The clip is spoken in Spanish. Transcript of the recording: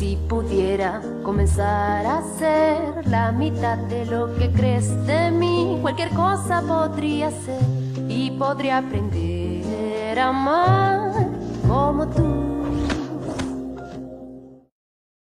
Si pudiera comenzar a ser la mitad de lo que crees de mí, cualquier cosa podría ser y podría aprender a amar.